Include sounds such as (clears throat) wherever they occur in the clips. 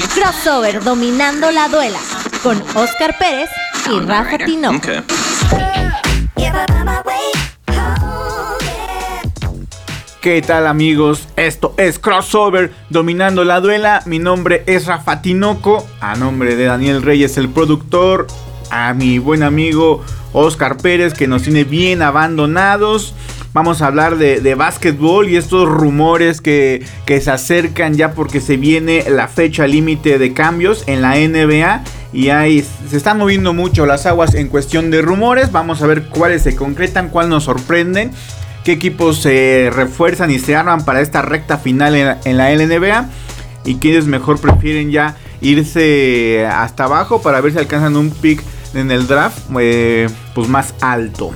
Crossover dominando la duela con Oscar Pérez y Rafa Tinoco. ¿Qué tal amigos? Esto es Crossover Dominando la Duela. Mi nombre es Rafa Tinoco. A nombre de Daniel Reyes, el productor. A mi buen amigo Oscar Pérez, que nos tiene bien abandonados. Vamos a hablar de, de básquetbol y estos rumores que, que se acercan ya porque se viene la fecha límite de cambios en la NBA. Y ahí se están moviendo mucho las aguas en cuestión de rumores. Vamos a ver cuáles se concretan, cuáles nos sorprenden qué equipos se refuerzan y se arman para esta recta final en, la LNBA y quiénes mejor prefieren ya irse hasta abajo para ver si alcanzan un pick en el draft eh, pues más alto.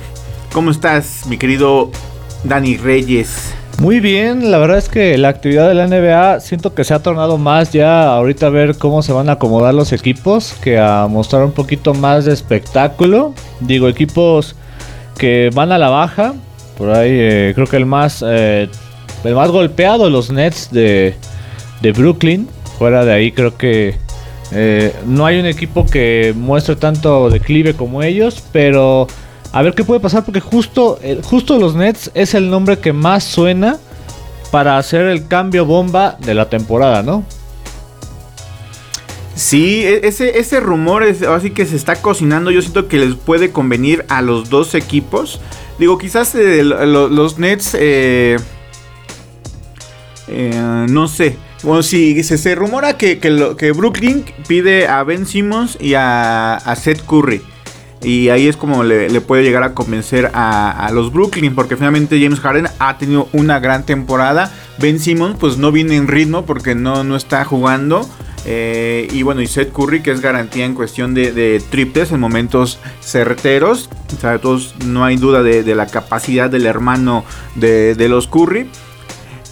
¿Cómo estás, mi querido Dani Reyes? Muy bien, la verdad es que la actividad de la NBA siento que se ha tornado más ya ahorita a ver cómo se van a acomodar los equipos que a mostrar un poquito más de espectáculo. Digo, equipos que van a la baja, por ahí eh, creo que el más, eh, el más golpeado, los Nets de, de Brooklyn. Fuera de ahí creo que eh, no hay un equipo que muestre tanto declive como ellos, pero a ver qué puede pasar porque justo, justo los Nets es el nombre que más suena para hacer el cambio bomba de la temporada, ¿no? Sí, e-, ese, ese rumor es así que se está cocinando. Yo siento que les puede convenir a los dos equipos. Digo, quizás eh, los Nets, eh, eh, no sé. Bueno, si se, rumora que, que, Brooklyn pide a Ben Simmons y a, Seth Curry. Y ahí es como le, puede llegar a convencer a, los Brooklyn. Porque finalmente James Harden ha tenido una gran temporada. Ben Simmons pues no viene en ritmo porque no, no está jugando. Eh, y bueno, y Seth Curry, que es garantía en cuestión de, triples en momentos certeros. O sea, todos no hay duda de, la capacidad del hermano de, los Curry.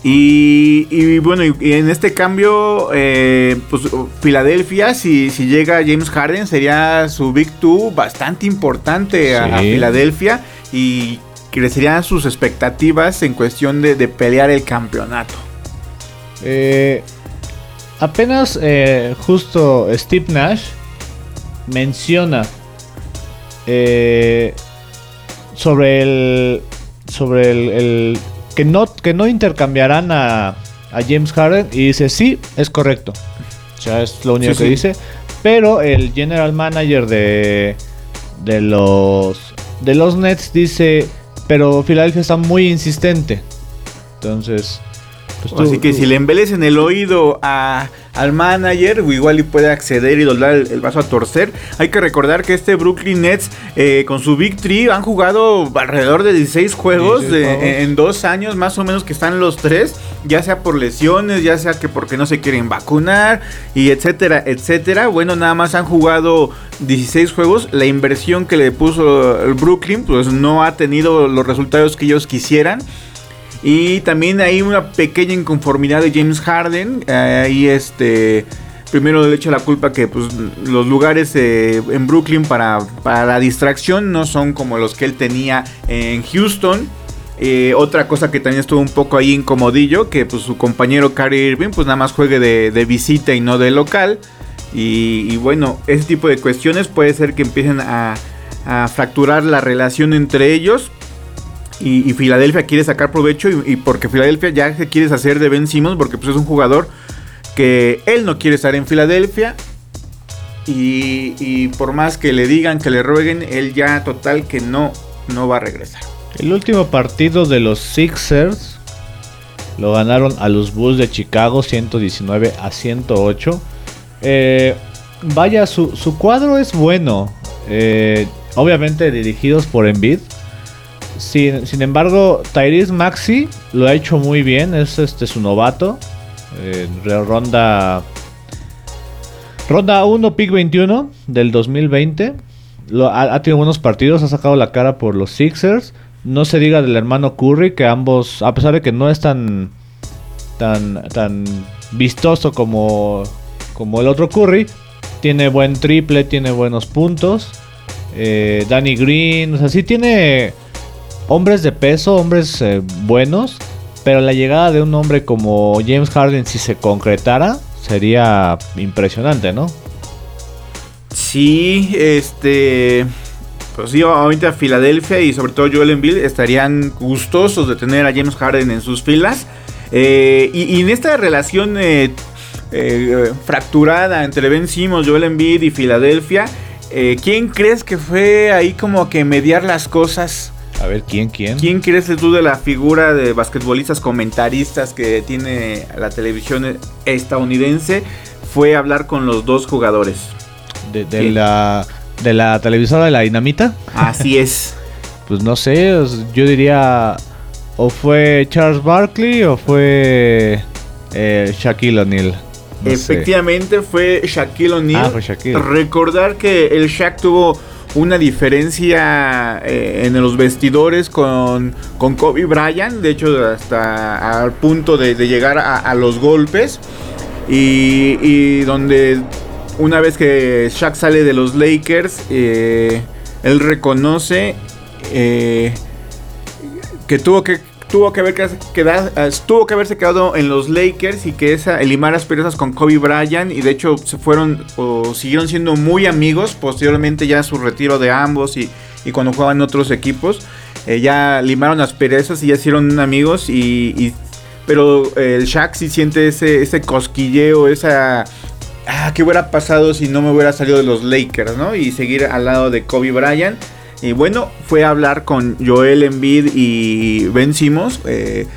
Y, bueno, y, en este cambio, eh, pues Filadelfia, si, si, llega James Harden, sería su Big Two bastante importante a, Filadelfia y crecerían sus expectativas en cuestión de, de pelear el campeonato. Eh, apenas eh, justo Steve Nash menciona eh, sobre el sobre el, que no que no intercambiarán a, a, James Harden y dice sí es correcto o sea es lo único que dice. Pero el general manager de de los de los Nets dice pero Filadelfia está muy insistente entonces pues Así que si le en el oído al manager, igual y puede acceder y doblar el, vaso a torcer. Hay que recordar que este Brooklyn Nets eh, con su Big Tree han jugado alrededor de 16 juegos, En, dos años más o menos que están los tres, ya sea por lesiones, ya sea que porque no se quieren vacunar y etcétera, etcétera. Bueno, nada más han jugado 16 juegos. La inversión que le puso el Brooklyn pues no ha tenido los resultados que ellos quisieran. Y también hay una pequeña inconformidad de James Harden. Ahí este. Primero le echa la culpa que pues, los lugares eh, en Brooklyn para, para la distracción no son como los que él tenía en Houston. Eh, otra cosa que también estuvo un poco ahí incomodillo, que pues su compañero Kyrie Irving pues nada más juegue de, visita y no de local. Y, bueno, ese tipo de cuestiones puede ser que empiecen a fracturar la relación entre ellos. Y, Filadelfia quiere sacar provecho y, porque Filadelfia ya se quiere hacer de Ben Simmons porque pues es un jugador que él no quiere estar en Filadelfia y, por más que le digan, que le rueguen, él ya total que no, no va a regresar. El último partido de los Sixers lo ganaron a los Bulls de Chicago 119 a 108. Eh, vaya, su, cuadro es bueno. Eh, obviamente dirigidos por Embiid. Sin, embargo, Tyrese Maxi lo ha hecho muy bien. Es este su novato. ronda. Ronda 1, pick 21 del 2020. ha, tenido buenos partidos, ha sacado la cara por los Sixers. No se diga del hermano Curry, que ambos, a pesar de que no es tan, tan, tan vistoso como, como el otro Curry, tiene buen triple, tiene buenos puntos. Eh, Danny Green, o sea, sí tiene hombres de peso, hombres eh, buenos, pero la llegada de un hombre como James Harden, si se concretara, sería impresionante, ¿no? Sí, este. Pues sí, ahorita Filadelfia y sobre todo Joel Embiid estarían gustosos de tener a James Harden en sus filas. Eh, y, en esta relación eh, fracturada entre Ben Simmons, Joel Embiid y Filadelfia, ¿quién crees que fue ahí como que mediar las cosas? A ver, ¿quién, quién? ¿Quién crees tú de la figura de basquetbolistas comentaristas que tiene la televisión estadounidense? Fue hablar con los dos jugadores. De, la, de la televisora de la dinamita. Así (laughs) es. pues no sé, yo diría o fue Charles Barkley o fue eh, Shaquille O'Neal. Efectivamente fue Shaquille O'Neal. Ah, fue Shaquille. Recordar que el Shaq tuvo una diferencia eh, en los vestidores con, con Kobe Bryant, de hecho hasta al punto de, llegar a, los golpes y, donde una vez que Shaq sale de los Lakers, eh, él reconoce eh, que tuvo que tuvo que, haber quedado, tuvo que haberse quedado en los Lakers y que esa limar asperezas con Kobe Bryant y de hecho se fueron o siguieron siendo muy amigos posteriormente ya su retiro de ambos y, cuando jugaban otros equipos eh, ya limaron asperezas y ya hicieron amigos y, pero el Shaq sí siente ese, ese cosquilleo esa ah, ¿qué hubiera pasado si no me hubiera salido de los Lakers, ¿no? Y seguir al lado de Kobe Bryant. Y bueno, fue a hablar con Joel Embiid y Ben Simmons, eh,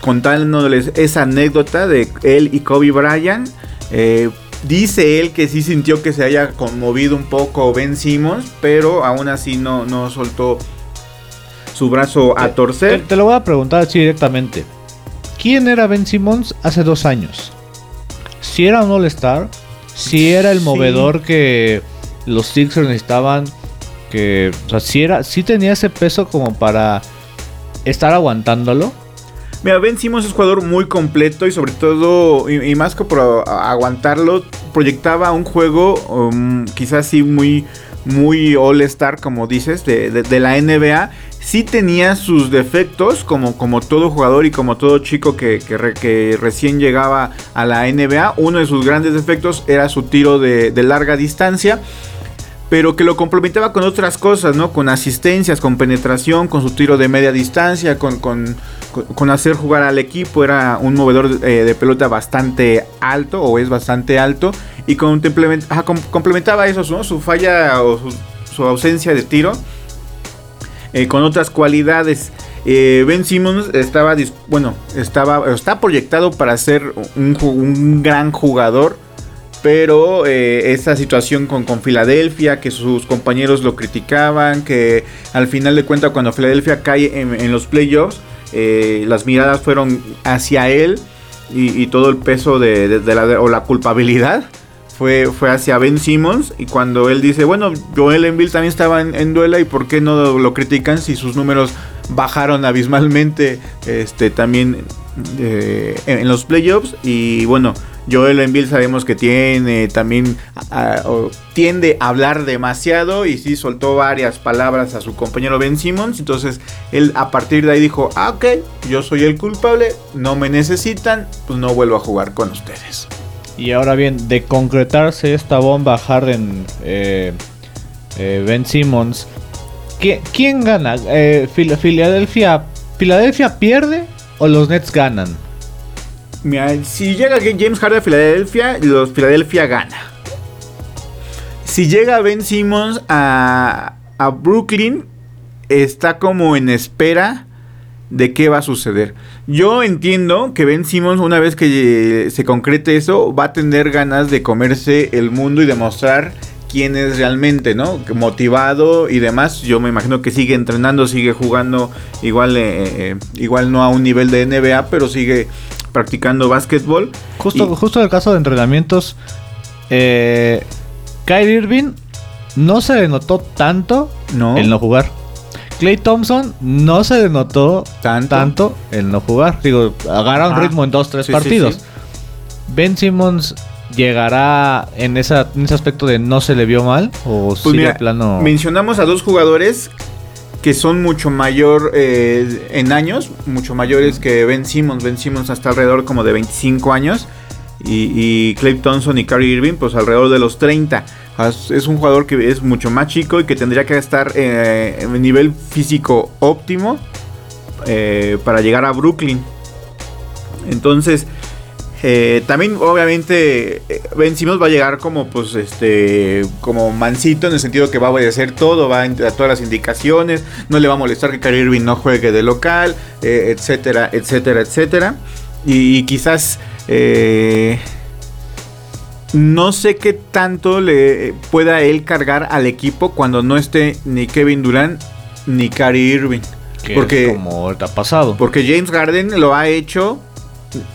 contándoles esa anécdota de él y Kobe Bryant. Eh, dice él que sí sintió que se haya conmovido un poco Ben Simmons, pero aún así no, no soltó su brazo a torcer. Te, lo voy a preguntar así directamente. ¿Quién era Ben Simmons hace dos años? Si era un All-Star, si era el movedor que los Sixers necesitaban que, o sí, era, sí tenía ese peso como para estar aguantándolo. Mira, Ben Simmons es un jugador muy completo y sobre todo, y, más que por aguantarlo, proyectaba un juego um, quizás sí muy, muy all-star, como dices, de, la NBA. Sí tenía sus defectos, como, como todo jugador y como todo chico que, que, recién llegaba a la NBA. Uno de sus grandes defectos era su tiro de, de larga distancia pero que lo complementaba con otras cosas, ¿no? Con asistencias, con penetración, con su tiro de media distancia, con, con, con hacer jugar al equipo. Era un movedor eh, de pelota bastante alto, o es bastante alto, y complementaba eso, ¿no? Su falla o su, ausencia de tiro eh, con otras cualidades. Eh, ben Simmons estaba, bueno, estaba, está proyectado para ser un, un gran jugador pero eh, esa situación con, con, Filadelfia, que sus compañeros lo criticaban, que al final de cuentas cuando Filadelfia cae en, los playoffs, eh, las miradas fueron hacia él y, todo el peso de, la, o la culpabilidad fue, fue hacia Ben Simmons. Y cuando él dice, bueno, Joel Embiid también estaba en, duela y por qué no lo critican si sus números bajaron abismalmente este, también eh, en los playoffs y bueno, Joel Embiid sabemos que tiene también tiende a hablar demasiado y sí soltó varias palabras a su compañero Ben Simmons. Entonces él a partir de ahí dijo, ah, ok, yo soy el culpable, no me necesitan, pues no vuelvo a jugar con ustedes. Y ahora bien, de concretarse esta bomba Harden, eh, eh, Ben Simmons, ¿quién gana? Eh, Filadelfia, ¿Filadelfia pierde o los Nets ganan? Si llega James Harden a Filadelfia, los Filadelfia gana. Si llega Ben Simmons a, Brooklyn, está como en espera de qué va a suceder. Yo entiendo que Ben Simmons, una vez que se concrete eso, va a tener ganas de comerse el mundo y demostrar quién es realmente, ¿no? Motivado y demás. Yo me imagino que sigue entrenando, sigue jugando, igual, eh, eh, igual no a un nivel de NBA, pero sigue practicando básquetbol. Justo, justo en el caso de entrenamientos, eh, Kyrie Irving no se denotó tanto no. en no jugar. Clay Thompson no se denotó tanto, tanto en no jugar. Digo, agarra un ritmo en dos, tres partidos. Ben Simmons llegará en, esa, en ese aspecto de no se le vio mal o pues plano. Mencionamos a dos jugadores que son mucho mayor eh, en años, mucho mayores que Ben Simmons. Ben Simmons hasta alrededor como de 25 años. y, Clay Thompson y Kyrie Irving, pues alrededor de los 30. Es un jugador que es mucho más chico y que tendría que estar eh, en nivel físico óptimo eh, para llegar a Brooklyn. Entonces, eh, también obviamente Ben va a llegar como pues este como mansito en el sentido que va a obedecer todo, va a, a todas las indicaciones, no le va a molestar que Kyrie Irving no juegue de local, etcétera, etcétera, etcétera. y quizás eh, no sé qué tanto le pueda él cargar al equipo cuando no esté ni Kevin Durant ni Kyrie Irving. porque, como ha pasado. Porque James Garden lo ha hecho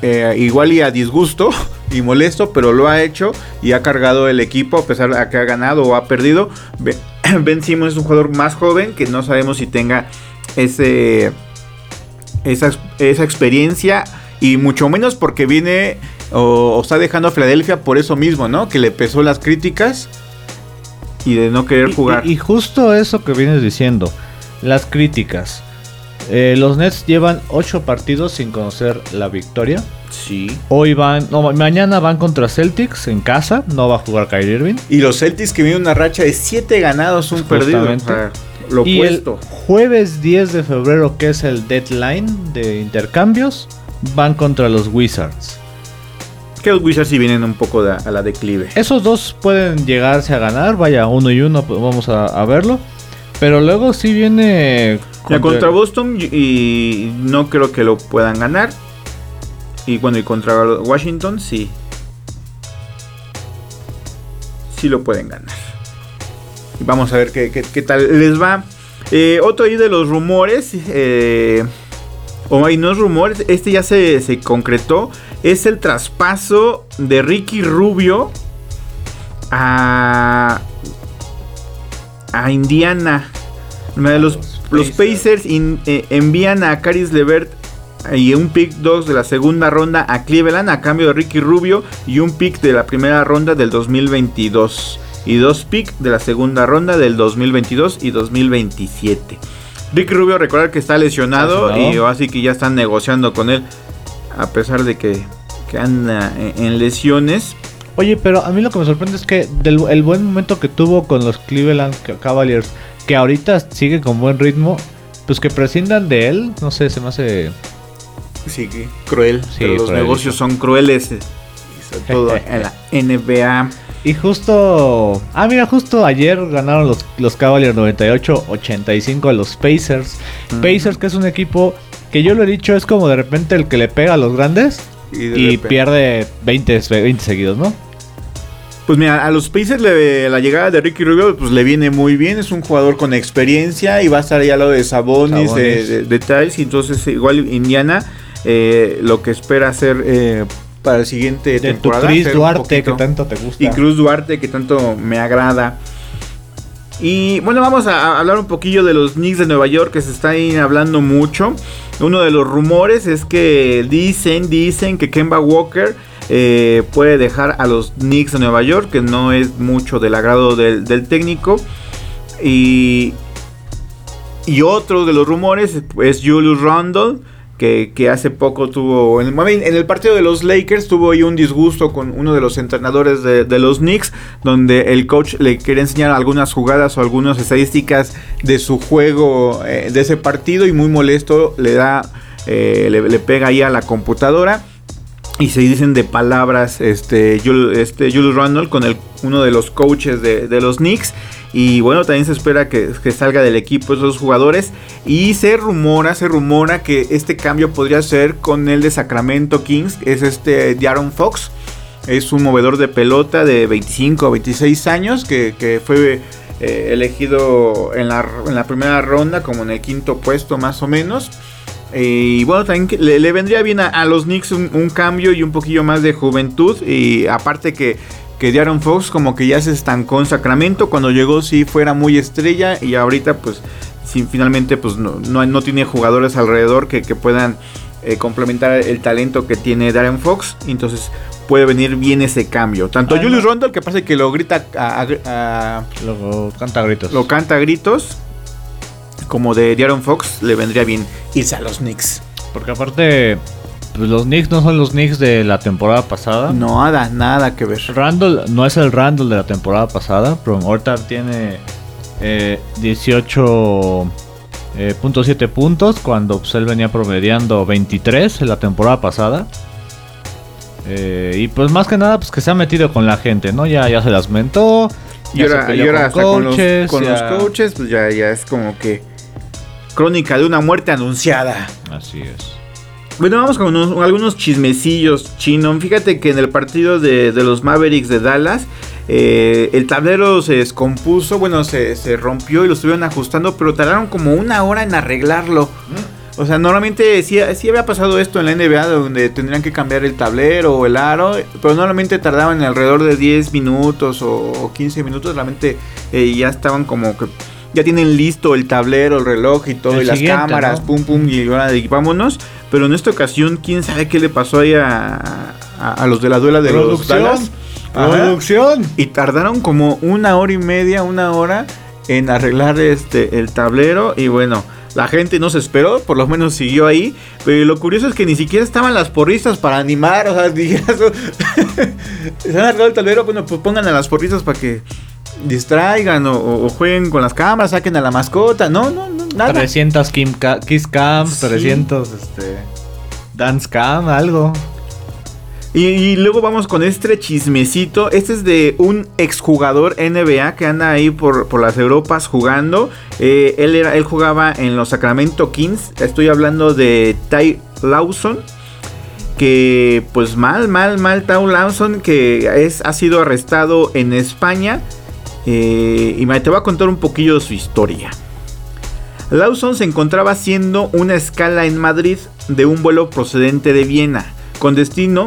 eh, igual y a disgusto y molesto, pero lo ha hecho y ha cargado el equipo a pesar de que ha ganado o ha perdido. (clears throat) Ben Simmons es un jugador más joven que no sabemos si tenga ese esa, esa experiencia y mucho menos porque viene o, está dejando a Filadelfia por eso mismo, ¿no? Que le pesó las críticas y de no querer jugar. Y, justo eso que vienes diciendo, las críticas. Eh, los Nets llevan 8 partidos sin conocer la victoria. Sí. Hoy van, no, mañana van contra Celtics en casa, no va a jugar Kyrie Irving. Y los Celtics que vienen una racha de 7 ganados, un perdido. lo y el jueves 10 de febrero, que es el deadline de intercambios, van contra los Wizards. Que los Wizards sí vienen un poco a la declive. Esos dos pueden llegarse a ganar, vaya, uno y uno, pues vamos a, verlo. Pero luego sí viene... Contra... contra Boston y no creo que lo puedan ganar. Y bueno, y contra Washington sí. Sí lo pueden ganar. Y vamos a ver qué, tal les va. Eh, otro ahí de los rumores. Eh, o hay no es rumores, este ya se, concretó, es el traspaso de Ricky Rubio a, a Indiana. Los, los Pacers eh, envían a Caris Levert y un pick 2 de la segunda ronda a Cleveland a cambio de Ricky Rubio y un pick de la primera ronda del 2022 y dos picks de la segunda ronda del 2022 y 2027. Ricky Rubio, recordar que está lesionado, y así que ya están negociando con él, a pesar de que, anda en, lesiones. Oye, pero a mí lo que me sorprende es que del, el buen momento que tuvo con los Cleveland Cavaliers, que ahorita sigue con buen ritmo, pues que prescindan de él, no sé, se me hace... Sí, cruel. Sí, los negocios son crueles, (laughs) sobre todo en la NBA. Y justo. Ah, mira, justo ayer ganaron los, los Cavaliers 98-85 a los Pacers. Pacers, que es un equipo que yo lo he dicho, es como de repente el que le pega a los grandes y, pierde 20, 20 seguidos, ¿no? Pues mira, a los Pacers la llegada de Ricky Rubio pues le viene muy bien. Es un jugador con experiencia y va a estar ya lo de Sabonis, de, de, Entonces, igual Indiana eh, lo que espera hacer eh, para el siguiente temporada. Cruz Duarte, que tanto te gusta. Y Cruz Duarte, que tanto me agrada. Y bueno, vamos a hablar un poquillo de los Knicks de Nueva York, que se está ahí hablando mucho. Uno de los rumores es que dicen, dicen que Kemba Walker eh, puede dejar a los Knicks de Nueva York, que no es mucho del agrado del, técnico. Y, y otro de los rumores es Julius Randle que, hace poco tuvo, en el, partido de los Lakers, tuvo ahí un disgusto con uno de los entrenadores de, los Knicks, donde el coach le quería enseñar algunas jugadas o algunas estadísticas de su juego eh, de ese partido y muy molesto le da, eh, le, pega ahí a la computadora. Y se dicen de palabras este, este Julius Randle con el, uno de los coaches de, de los Knicks. Y bueno, también se espera que, salga del equipo esos jugadores. Y se rumora, se rumora que este cambio podría ser con el de Sacramento Kings. Es este Aaron Fox. Es un movedor de pelota de 25 o 26 años que, fue eh, elegido en la, en la, primera ronda como en el quinto puesto más o menos. Y bueno, también le, vendría bien a, los Knicks un, un, cambio y un poquillo más de juventud. Y aparte que que Aaron Fox como que ya se estancó en Sacramento. Cuando llegó sí fuera muy estrella y ahorita pues finalmente pues no, no, tiene jugadores alrededor que, puedan eh, complementar el talento que tiene Darren Fox. Entonces puede venir bien ese cambio. Tanto Julius Rondle que pasa que lo grita a, lo canta a gritos. Lo canta a gritos. Como de Darren Fox le vendría bien irse a los Knicks. Porque aparte pues los Knicks no son los Knicks de la temporada pasada. No, nada, nada que ver. Randall no es el Randall de la temporada pasada, pero ahorita tiene eh, 18.7 puntos cuando pues, él venía promediando 23 en la temporada pasada. Eh, y pues más que nada, pues que se ha metido con la gente, ¿no? Ya, ya se las mentó. Y ahora, peleó y ahora hasta con, los, coaches, con los ya- coaches, pues ya, ya es como que crónica de una muerte anunciada. Así es. Bueno, vamos con unos- algunos chismecillos, Chino. Fíjate que en el partido de, de los Mavericks de Dallas, eh, el tablero se descompuso, bueno, se, se rompió y lo estuvieron ajustando, pero tardaron como una hora en arreglarlo. O sea, normalmente sí, sí había pasado esto en la NBA, donde tendrían que cambiar el tablero o el aro, pero normalmente tardaban alrededor de 10 minutos o, o 15 minutos. Realmente eh, ya estaban como que ya tienen listo el tablero, el reloj y todo, El y las cámaras, ¿no? pum pum, y ahora de- vámonos. Pero en esta ocasión, quién sabe qué le pasó ahí a, a- a los de la duela de los Dallas. Producción. Y tardaron como una hora y media, una hora en arreglar este el tablero. Y bueno, la gente no se esperó, por lo menos siguió ahí. Pero lo curioso es que ni siquiera estaban las porristas para animar. O sea, (laughs) dijeras, se han arreglado el tablero, bueno, pues pongan a las porristas para que distraigan o, o jueguen con las cámaras, saquen a la mascota. No, no, no, nada. 300 Kim Kiss Cam, Sí. 300 este, Dance Cam, algo. Y, y luego vamos con este chismecito. Este es de un exjugador NBA que anda ahí por, por las Europas jugando. Eh, él, era, él jugaba en los Sacramento Kings. Estoy hablando de Ty Lawson. Que pues mal, mal, mal Ty Lawson. Que es, ha sido arrestado en España. Eh, y te voy a contar un poquillo de su historia. Lawson se encontraba haciendo una escala en Madrid de un vuelo procedente de Viena, con destino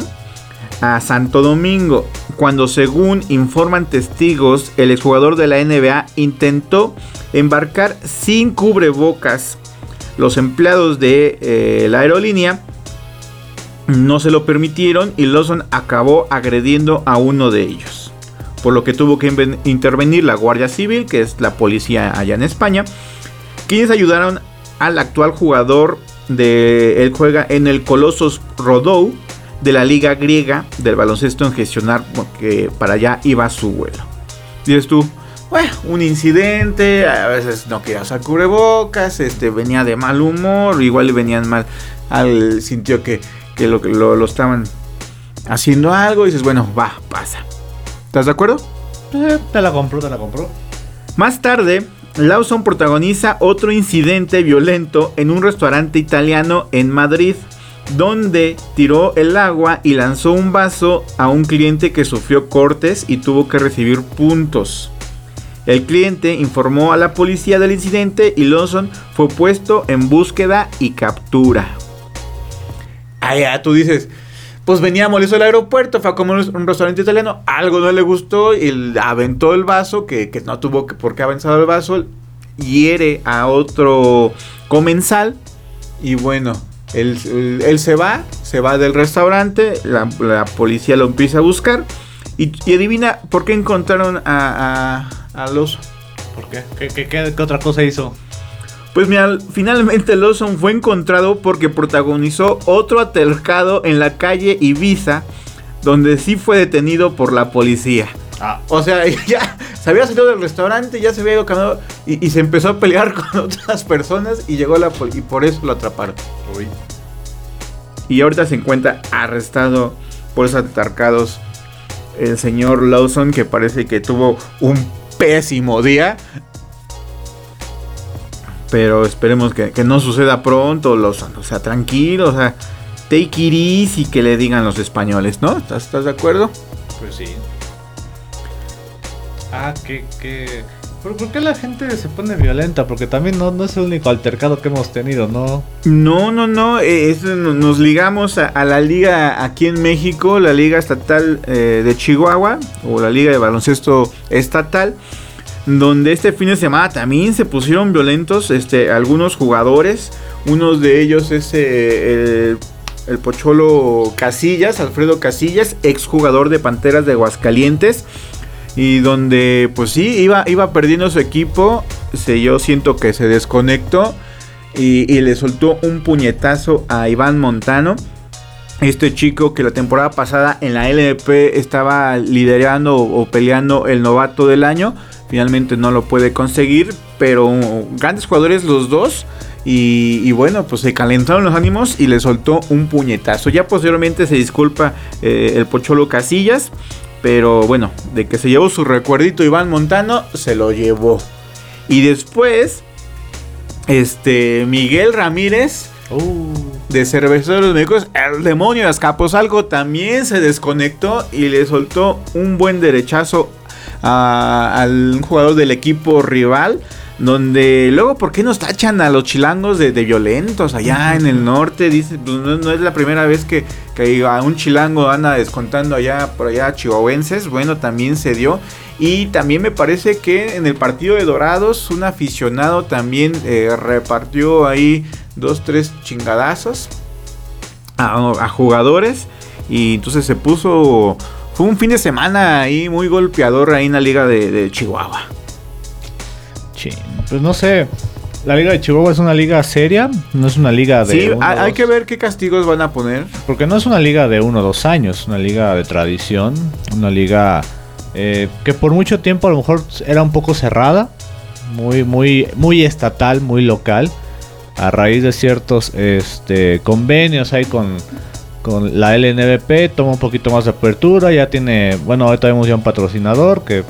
a Santo Domingo, cuando según informan testigos, el exjugador de la NBA intentó embarcar sin cubrebocas. Los empleados de eh, la aerolínea no se lo permitieron y Lawson acabó agrediendo a uno de ellos. Por lo que tuvo que intervenir la Guardia Civil, que es la policía allá en España, quienes ayudaron al actual jugador de él juega en el Colossus Rodou de la liga griega del baloncesto en gestionar porque para allá iba su vuelo. Dices tú, bueno, un incidente, a veces no quería usar cubrebocas, este venía de mal humor, igual le venían mal al sintió que, que lo estaban haciendo algo y dices, bueno, va, pasa. ¿Estás de acuerdo? Eh, te la compró, te la compró. Más tarde, Lawson protagoniza otro incidente violento en un restaurante italiano en Madrid, donde tiró el agua y lanzó un vaso a un cliente que sufrió cortes y tuvo que recibir puntos. El cliente informó a la policía del incidente y Lawson fue puesto en búsqueda y captura. Ah, ya, tú dices, pues venía molesto del aeropuerto, fue a comer un restaurante italiano, algo no le gustó y aventó el vaso, que, que no tuvo que, por qué avanzado el vaso, hiere a otro comensal y bueno, él, él- se va, se va del restaurante, la, policía lo empieza a buscar y, adivina por qué encontraron a, a, a Lawson. ¿Por qué? ¿Qué, qué, qué- qué otra cosa hizo? Pues mira, finalmente Lawson fue encontrado porque protagonizó otro altercado en la calle Ibiza, donde sí fue detenido por la policía. Ah, O sea, (laughs) ya se había salido del restaurante, ya se había ido caminando y, y se empezó a pelear (laughs) con otras personas y llegó la pol- y por eso lo atraparon. uy. Y ahorita se encuentra arrestado por esos altercados el señor Lawson que parece que tuvo un pésimo día. Pero esperemos que, que no suceda pronto, Lawson. O sea, tranquilo, o sea, take it easy que le digan los españoles, ¿no? ¿Estás, estás de acuerdo? Pues sí. Ah, que, que... ¿Pero por qué la gente se pone violenta? Porque también no, no es el único altercado que hemos tenido, ¿no? No, no, no. eh, es- nos ligamos a, a la liga aquí en México, la liga estatal eh, de Chihuahua, o la liga de baloncesto estatal, donde este fin de semana también se pusieron violentos este, algunos jugadores. Uno de ellos es eh, el, Pocholo Casillas, Alfredo Casillas, exjugador de Panteras de Aguascalientes. Y donde, pues sí, iba, iba perdiendo su equipo. Se, yo siento que se desconectó. Y, y le soltó un puñetazo a Iván Montano. Este chico que la temporada pasada en la LVP estaba liderando o peleando el novato del año. Finalmente no lo puede conseguir, pero grandes jugadores los dos. Y, bueno, pues se calentaron los ánimos y le soltó un puñetazo. Ya posteriormente se disculpa eh, el Pocholo Casillas. Pero bueno, de que se llevó su recuerdito Iván Montano, se lo llevó. Y después, este, Miguel Ramírez. Uh. De Cerveceros Médicos, el demonio de Azcapotzalco también se desconectó y le soltó un buen derechazo al jugador del equipo rival. Donde luego, ¿por qué nos tachan a los chilangos de, violentos allá en el norte? Dice, pues no, es la primera vez que, que, a un chilango anda descontando allá por allá chihuahuenses. Bueno, también se dio. Y también me parece que en el partido de Dorados, un aficionado también eh, repartió ahí dos, tres chingadazos a, jugadores. Y entonces se puso. Fue un fin de semana ahí muy golpeador ahí en la liga de Chihuahua pues no sé. La Liga de Chihuahua es una liga seria, no es una liga de. Sí, hay, que ver qué castigos van a poner. Porque no es una liga de uno o dos años, es una liga de tradición, una liga eh, que por mucho tiempo a lo mejor era un poco cerrada, muy, muy, muy estatal, muy local, a raíz de ciertos este, convenios ahí con, con la LNBP, toma un poquito más de apertura, ya tiene, bueno, ahorita vemos ya un patrocinador que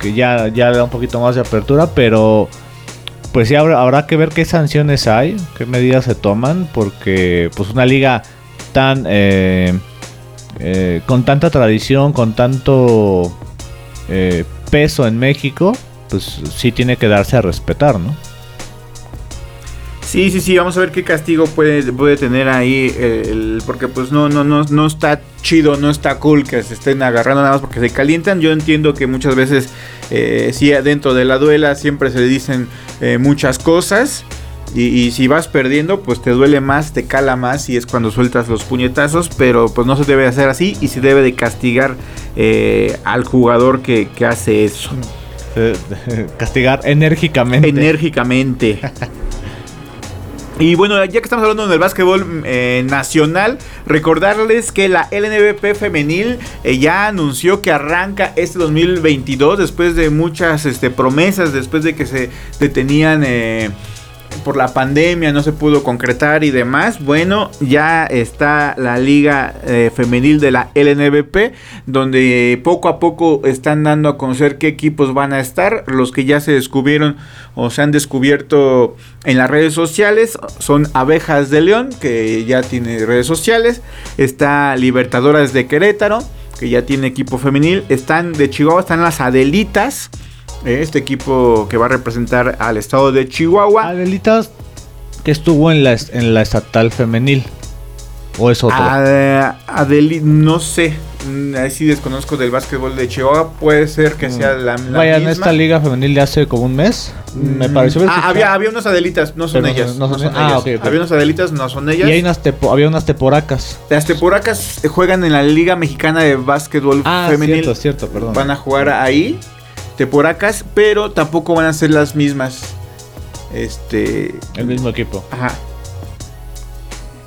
que ya, ya da un poquito más de apertura, pero pues sí habrá, que ver qué sanciones hay, qué medidas se toman, porque pues una liga tan eh, eh, con tanta tradición, con tanto eh, peso en México, pues sí tiene que darse a respetar, ¿no? Sí, sí, sí, vamos a ver qué castigo puede, puede tener ahí, el, porque pues no, no, no, no está chido, no está cool que se estén agarrando nada más porque se calientan. Yo entiendo que muchas veces, eh, sí, dentro de la duela siempre se dicen eh, muchas cosas. Y, si vas perdiendo, pues te duele más, te cala más y es cuando sueltas los puñetazos. Pero pues no se debe hacer así y se debe de castigar eh, al jugador que, que hace eso. (laughs) Castigar enérgicamente. Enérgicamente. (laughs) Y bueno, ya que estamos hablando del básquetbol eh, nacional, recordarles que la LNBP femenil eh, ya anunció que arranca este 2022 después de muchas este, promesas, después de que se detenían... Eh, por la pandemia no se pudo concretar y demás. Bueno, ya está la liga eh, femenil de la LNBP, donde poco a poco están dando a conocer qué equipos van a estar. Los que ya se descubrieron o se han descubierto en las redes sociales son Abejas de León, que ya tiene redes sociales. Está Libertadoras de Querétaro, que ya tiene equipo femenil. Están de Chihuahua, están las Adelitas este equipo que va a representar al estado de Chihuahua. Adelitas que estuvo en la, en la estatal femenil. ¿O es otro? no sé. Mm, ahí sí desconozco del básquetbol de Chihuahua. Puede ser que sea la, la Vaya, en esta liga femenil de hace como un mes. Me mm, pareció ah, había, había unas Adelitas, no son ellas. No, son ah, ellas. Había unas Adelitas, no son ellas. Y hay unas había unas Teporacas. Las Teporacas juegan en la Liga Mexicana de Básquetbol ah, Femenil. Cierto, cierto, perdón. Van a jugar ahí temporacas, pero tampoco van a ser las mismas. Este. El mismo equipo. Ajá.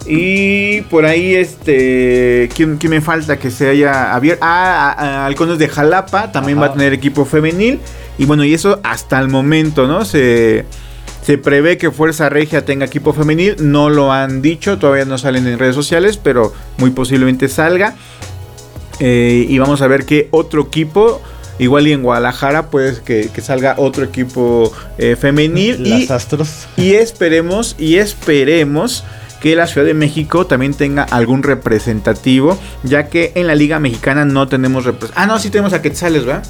Y por ahí, este. ¿Quién, me falta que se haya abierto? Ah, Halcones de Jalapa también va a tener equipo femenil. Y bueno, y eso hasta el momento, ¿no? Se. Se prevé que Fuerza Regia tenga equipo femenil, no lo han dicho, todavía no salen en redes sociales, pero muy posiblemente salga. Eh, y vamos a ver qué otro equipo Igual y en Guadalajara puede que, salga otro equipo eh, femenil. y, Astros. Y esperemos, y esperemos que la Ciudad de México también tenga algún representativo, ya que en la Liga Mexicana no tenemos Ah, no, sí tenemos a Quetzales, ¿verdad?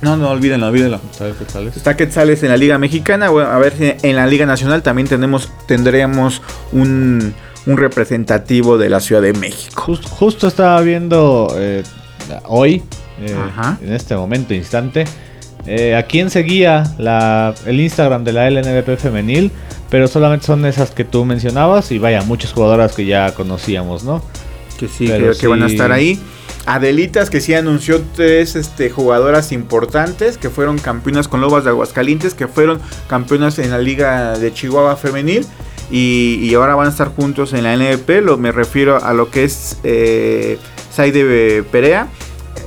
No, no, olvídenlo, olvídenlo. Está Quetzales en la Liga Mexicana. Bueno, a ver si en la Liga Nacional también tenemos, tendremos un, representativo de la Ciudad de México. justo estaba viendo eh, hoy eh, en este momento, instante. Eh, ¿A quién seguía la, el Instagram de la LNBP femenil? Pero solamente son esas que tú mencionabas y vaya, muchas jugadoras que ya conocíamos, ¿no? Que sí, creo que van a estar ahí. Adelitas que sí anunció tres este, jugadoras importantes que fueron campeonas con Lobas de Aguascalientes, que fueron campeonas en la Liga de Chihuahua Femenil. y, ahora van a estar juntos en la NBP. Lo, me refiero a lo que es eh, Saide Perea,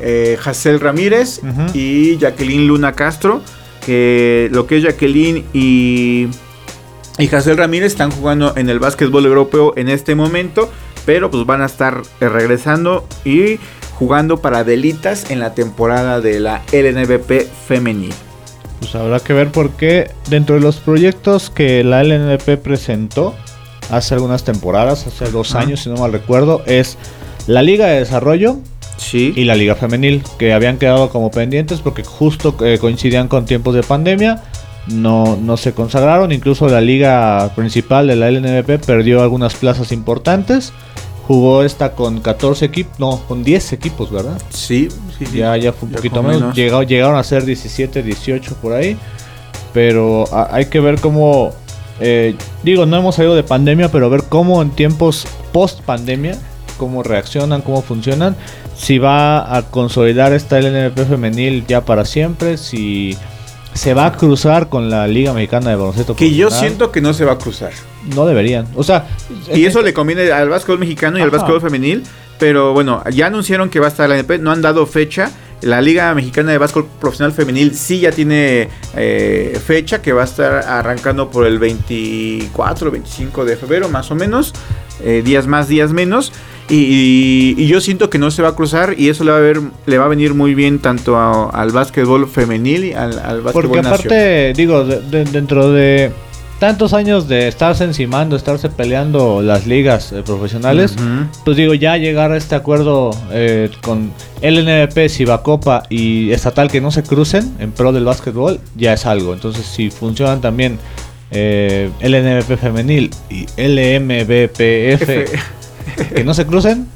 eh, Ramírez y Jacqueline Luna Castro. Que lo que es Jacqueline y, y Ramírez están jugando en el básquetbol europeo en este momento. Pero pues van a estar eh, regresando y jugando para Delitas en la temporada de la LNBP femenil. Pues habrá que ver por qué dentro de los proyectos que la LNP presentó hace algunas temporadas, hace dos años si no mal recuerdo, es la Liga de Desarrollo sí. y la Liga Femenil, que habían quedado como pendientes porque justo eh, coincidían con tiempos de pandemia. No, no se consagraron, incluso la liga principal de la LNP perdió algunas plazas importantes. Jugó esta con 14 equipos, no, con 10 equipos, ¿verdad? Sí, sí, Ya, ya fue un poquito menos. llegaron a ser 17, 18 por ahí. Pero hay que ver cómo. Eh, digo, no hemos salido de pandemia, pero ver cómo en tiempos post pandemia, cómo reaccionan, cómo funcionan. Si va a consolidar esta LNP femenil ya para siempre, si se va a cruzar con la Liga Mexicana de Baloncesto. Que yo siento que no se va a cruzar. No deberían. O sea. Y eso le conviene al básquetbol mexicano y al básquetbol femenil. Pero bueno, ya anunciaron que va a estar la NP, no han dado fecha. La Liga Mexicana de Básquetbol Profesional Femenil sí ya tiene eh, fecha que va a estar arrancando por el 24, 25 de febrero más o menos. Eh, días más, días menos. Y, yo siento que no se va a cruzar y eso le va a, ver, le va a venir muy bien tanto al básquetbol femenil y al, al básquetbol Porque aparte, digo, dentro de tantos años de estarse encimando, estarse peleando las ligas eh, profesionales, pues digo, ya llegar a este acuerdo eh, con LNP, Cibacopa y estatal que no se crucen en pro del básquetbol, ya es algo. Entonces, si funcionan también eh, LNBP femenil y LMBPF (laughs) que no se crucen,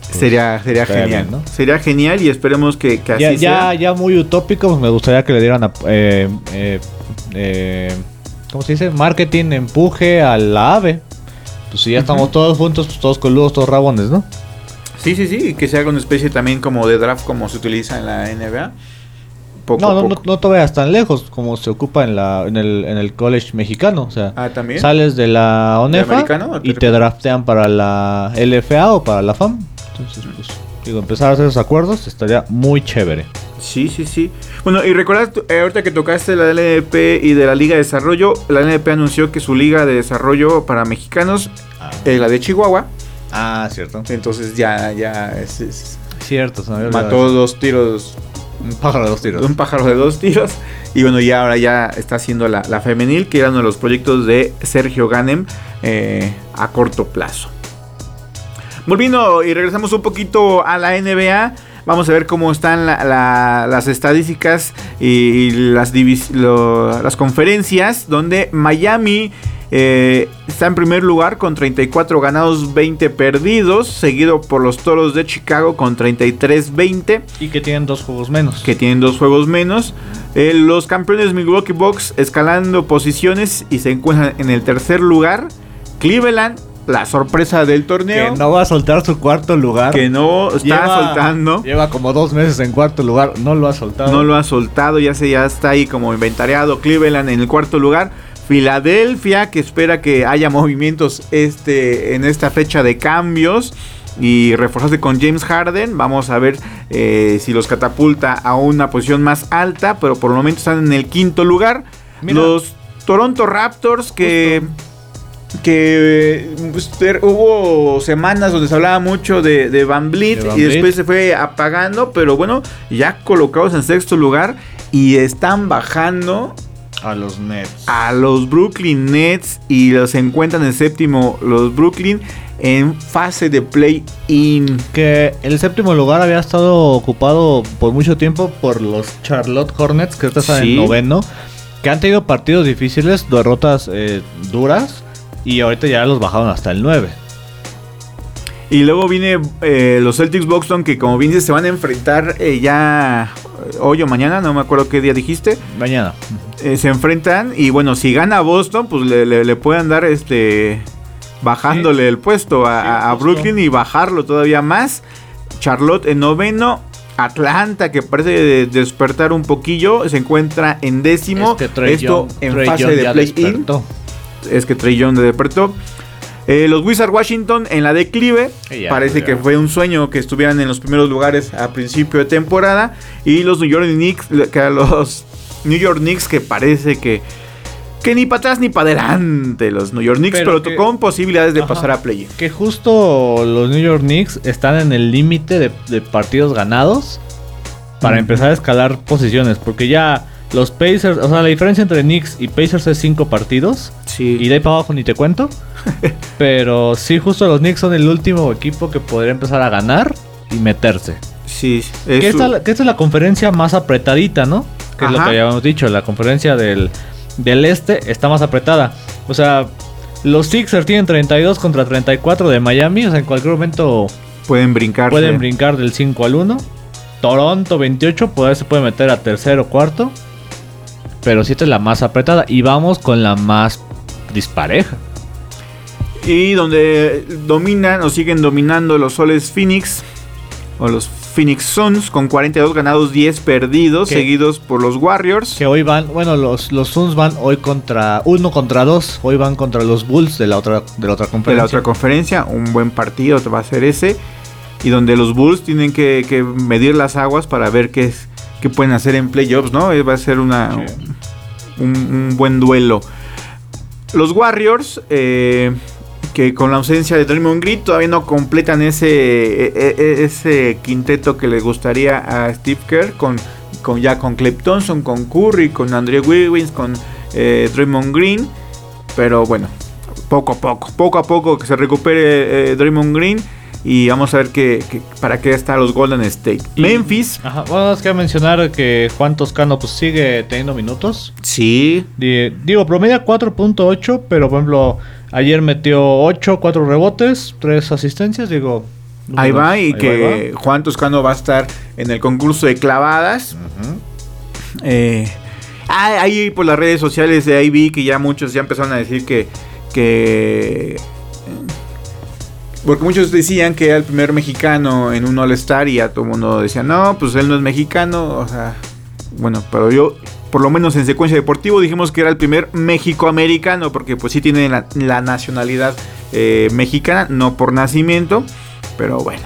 sería, sería genial. ¿no? Sería genial y esperemos que, así ya, sea. Ya, muy utópico, pues me gustaría que le dieran a, eh, eh ¿cómo se dice? Marketing, empuje a la ave. Pues si ya estamos todos juntos, pues todos coludos, todos rabones, ¿no? Sí, sí, sí, y que se haga una especie también como de draft como se utiliza en la NBA. No, no, no, te veas tan lejos como se ocupa en, la, en, el, en el college mexicano. O sea, ah, ¿también? sales de la ONEFA y te draftean para la LFA o para la FAM. Entonces, pues, digo, empezar a hacer esos acuerdos estaría muy chévere. Sí, sí, sí. Bueno, y recordad, eh, ahorita que tocaste la LNP y de la Liga de Desarrollo, la LNP anunció que su Liga de Desarrollo para mexicanos ah. es la de Chihuahua. Ah, cierto. Entonces ya, ya es... cierto, mató dos tiros. Un pájaro de dos tiros. Un pájaro de dos tiros. Y bueno, ya ahora ya está haciendo la, femenil, que era uno de los proyectos de Sergio Ganem eh, a corto plazo. Volviendo y regresamos un poquito a la NBA. Vamos a ver cómo están las estadísticas y las, las conferencias donde Miami eh, está en primer lugar con 34 ganados, 20 perdidos, seguido por los Toros de Chicago con 33-20. Y que tienen dos juegos menos. Que tienen dos juegos menos. Eh, los campeones Milwaukee Bucks escalando posiciones y se encuentran en el tercer lugar. Cleveland la sorpresa del torneo. Que no va a soltar su cuarto lugar. Que no está soltando. Lleva como dos meses en cuarto lugar, no lo ha soltado. No lo ha soltado, ya se ya está ahí como inventariado. Cleveland en el cuarto lugar. Filadelfia, que espera que haya movimientos este, en esta fecha de cambios. Y reforzarse con James Harden. Vamos a ver eh, si los catapulta a una posición más alta. Pero por el momento están en el quinto lugar. Los Toronto Raptors que que pues, hubo semanas donde se hablaba mucho de, Van Vliet y después se fue apagando, pero bueno, ya colocados en sexto lugar y están bajando a los Nets. A los Brooklyn Nets y los encuentran en séptimo los Brooklyn en fase de play-in. Que el séptimo lugar había estado ocupado por mucho tiempo por los Charlotte Hornets, que están en noveno, que han tenido partidos difíciles, derrotas eh, duras y ahorita ya los bajaron hasta el 9. Y luego viene eh, los Celtics Boston que como bien dices se van a enfrentar eh, ya hoy o mañana, no me acuerdo qué día dijiste. Mañana. se enfrentan y bueno, si gana Boston pues le, pueden dar este bajándole el puesto a, Brooklyn y bajarlo todavía más. Charlotte en noveno. Atlanta, que parece despertar un poquillo, se encuentra en décimo. Esto en fase de play-in. es que Trey Young despertó. Eh, los Wizards Washington en la declive. Ya, Parece ya. que fue un sueño que estuvieran en los primeros lugares a principio de temporada. Y los New York Knicks, que a los New York Knicks que parece que, que ni para atrás ni para adelante los New York Knicks, Pero pero, que- con posibilidades de Ajá. pasar a play. Que justo los New York Knicks están en el límite de, de partidos ganados para Mm. empezar a escalar posiciones. Porque ya los Pacers, o sea, la diferencia entre Knicks y Pacers es 5 partidos. Sí. Y de ahí para abajo ni te cuento. (laughs) Pero sí, justo los Knicks son el último equipo que podría empezar a ganar y meterse. sí, Que es esta, que esta es la conferencia más apretadita, ¿no? Que es lo que ya habíamos dicho. La conferencia del, del este está más apretada. O sea, los Sixers tienen 32 contra 34 de Miami. O sea, en cualquier momento pueden brincar. pueden brincar del 5 al 1. Toronto 28, pues se puede meter a tercero, cuarto. Pero sí esta es la más apretada. Y vamos con la más dispareja. Y donde dominan o siguen dominando los soles Phoenix o los Phoenix Suns con 42 ganados, 10 perdidos, seguidos por los Warriors. Que hoy van, bueno, los, los Suns van hoy contra uno contra dos. Hoy van contra los Bulls de la otra, de la otra de conferencia. la otra conferencia, un buen partido va a ser ese. Y donde los Bulls tienen que, que medir las aguas para ver qué, es, qué pueden hacer en playoffs, ¿no? Eh, Va a ser una, un, un buen duelo. Los Warriors, eh, que con la ausencia de Draymond Green todavía no completan ese, e- e- ese quinteto que le gustaría a Steve Kerr, con, con ya con Clay Thompson, con Curry, con Andrew Wiggins, con eh, Draymond Green. Pero bueno, poco a poco, poco a poco que se recupere eh, Draymond Green. Y vamos a ver que, que- para qué están los Golden State. Y- Memphis, Ajá, bueno, es que mencionar que Juan Toscano pues sigue teniendo minutos. sí, Di- Digo, promedia 4.8, pero por ejemplo, ayer metió 8, 4 rebotes, 3 asistencias, digo... ahí va. Y ahí que Juan Toscano va a estar en el concurso de clavadas. Eh, ah, ahí por las redes sociales de ahí vi que ya muchos ya empezaron a decir que. que porque muchos decían que era el primer mexicano en un All-Star y ya todo el mundo decía, no, pues él no es mexicano. O sea, bueno, pero yo, por lo menos en secuencia deportivo, dijimos que era el primer México-americano, porque pues sí tiene la, la nacionalidad eh, mexicana, no por nacimiento, pero bueno.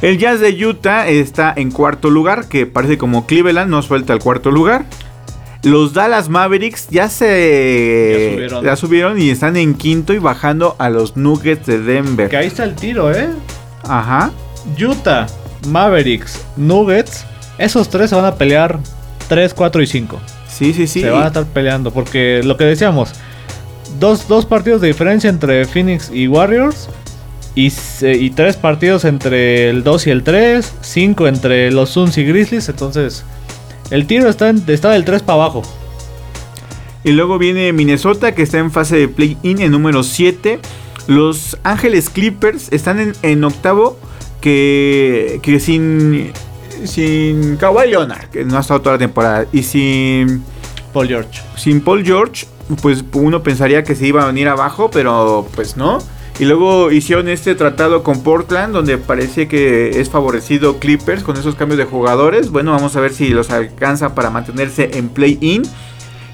El Jazz de Utah está en cuarto lugar, que parece como Cleveland, no suelta el cuarto lugar. Los Dallas Mavericks ya se Ya subieron. ya subieron y están en quinto y bajando a los Nuggets de Denver. Que ahí está el tiro, ¿eh? Ajá. Utah, Mavericks, Nuggets, esos tres se van a pelear 3, 4 y 5. Sí, sí, sí. Se van a estar peleando, porque lo que decíamos, dos, dos partidos de diferencia entre Phoenix y Warriors. Y, y tres partidos entre el 2 y el 3. Cinco entre los Suns y Grizzlies. Entonces, el tiro está, en- está del 3 para abajo. Y luego viene Minnesota, que está en fase de play-in en número 7. Los Ángeles Clippers están en, en octavo, que, que sin, sin Kawhi Leonard, que no ha estado toda la temporada, y sin, Paul George. sin Paul George, pues uno pensaría que se iba a venir abajo, pero pues no. Y luego hicieron este tratado con Portland, donde parece que es favorecido Clippers con esos cambios de jugadores. Bueno, vamos a ver si los alcanza para mantenerse en play-in.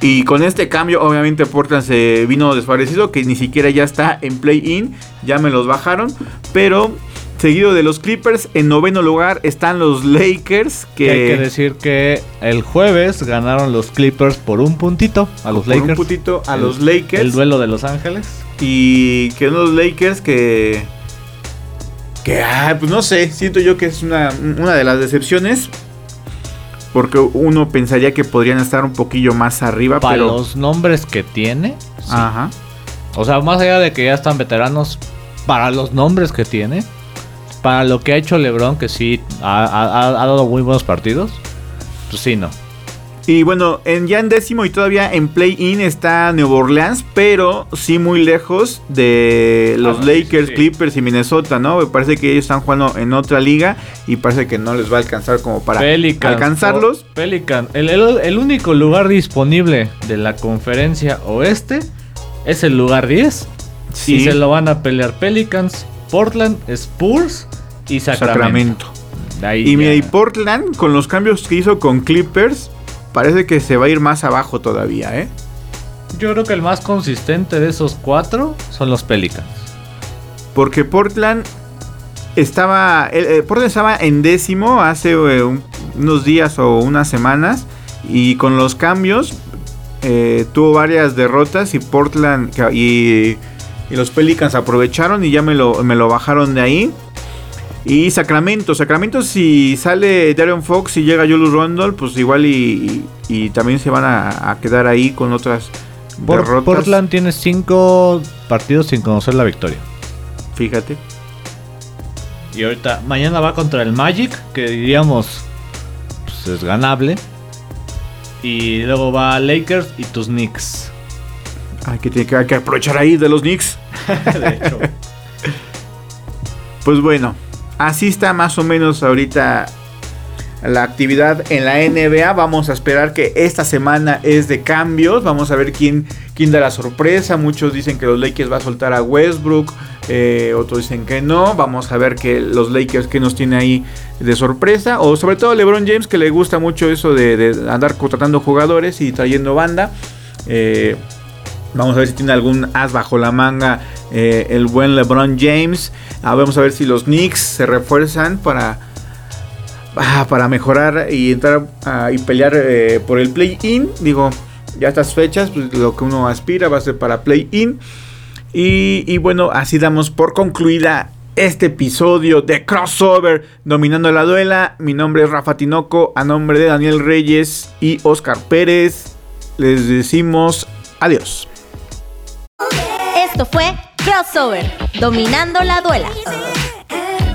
Y con este cambio, obviamente Portland se vino desfavorecido, que ni siquiera ya está en play-in, ya me los bajaron. Pero seguido de los Clippers, en noveno lugar están los Lakers, Que hay que decir que el jueves ganaron los Clippers por un puntito a los por un Lakers. putito a El- los Lakers. El duelo de Los Ángeles. Y que unos Lakers que. Que, ah, pues no sé, siento yo que es una, una de las decepciones. Porque uno pensaría que podrían estar un poquillo más arriba, Para pero. los nombres que tiene. sí. Ajá. O sea, más allá de que ya están veteranos, para los nombres que tiene, para lo que ha hecho LeBron, que sí ha, ha- ha dado muy buenos partidos, pues sí, no. Y bueno, en, ya en décimo y todavía en play-in está Nueva Orleans, pero sí muy lejos de los Ah, Lakers, sí. Clippers y Minnesota, ¿no? Me parece que ellos están jugando en otra liga y parece que no les va a alcanzar como para alcanzarlos. o- Pelican, el, el- el único lugar disponible de la conferencia oeste es el lugar 10. Sí, Y se lo van a pelear Pelicans, Portland, Spurs y Sacramento. Sacramento. De ahí Y mira, y Portland, con los cambios que hizo con Clippers, parece que se va a ir más abajo todavía, ¿eh? Yo creo que el más consistente de esos cuatro son los Pelicans. Porque Portland estaba. Eh, Portland estaba en décimo hace eh, unos días o unas semanas. Y con los cambios. Eh, tuvo varias derrotas. Y Portland. Y, y, los Pelicans aprovecharon. Y ya me lo, me lo bajaron de ahí. Y Sacramento, Sacramento si sale Darion Fox y llega Julius Rondle, pues igual y, y, también se van a, a, quedar ahí con otras derrotas. Portland tiene cinco partidos sin conocer la victoria. Fíjate. Y ahorita, mañana va contra el Magic, que diríamos pues es ganable. Y luego va Lakers y tus Knicks. Ay, que tiene que, hay que aprovechar ahí de los Knicks. (laughs) de hecho. pues bueno, así está más o menos ahorita la actividad en la NBA. Vamos a esperar que esta semana es de cambios. Vamos a ver quién, quién da la sorpresa. Muchos dicen que los Lakers va a soltar a Westbrook. Eh, otros dicen que no. Vamos a ver que los Lakers que nos tiene ahí de sorpresa. O sobre todo LeBron James que le gusta mucho eso de, de andar contratando jugadores y trayendo banda. Eh, Vamos a ver si tiene algún as bajo la manga eh, el buen LeBron James. Ah, vamos a ver si los Knicks se refuerzan para, ah, para mejorar y entrar y pelear eh, por el play-in. Digo, ya estas fechas, pues, lo que uno aspira va a ser para play-in. Y bueno, así damos por concluida este episodio de Crossover Dominando la Duela. Mi nombre es Rafa Tinoco, a nombre de Daniel Reyes y Oscar Pérez. Les decimos adiós. Esto fue Crossover, dominando la duela. Oh,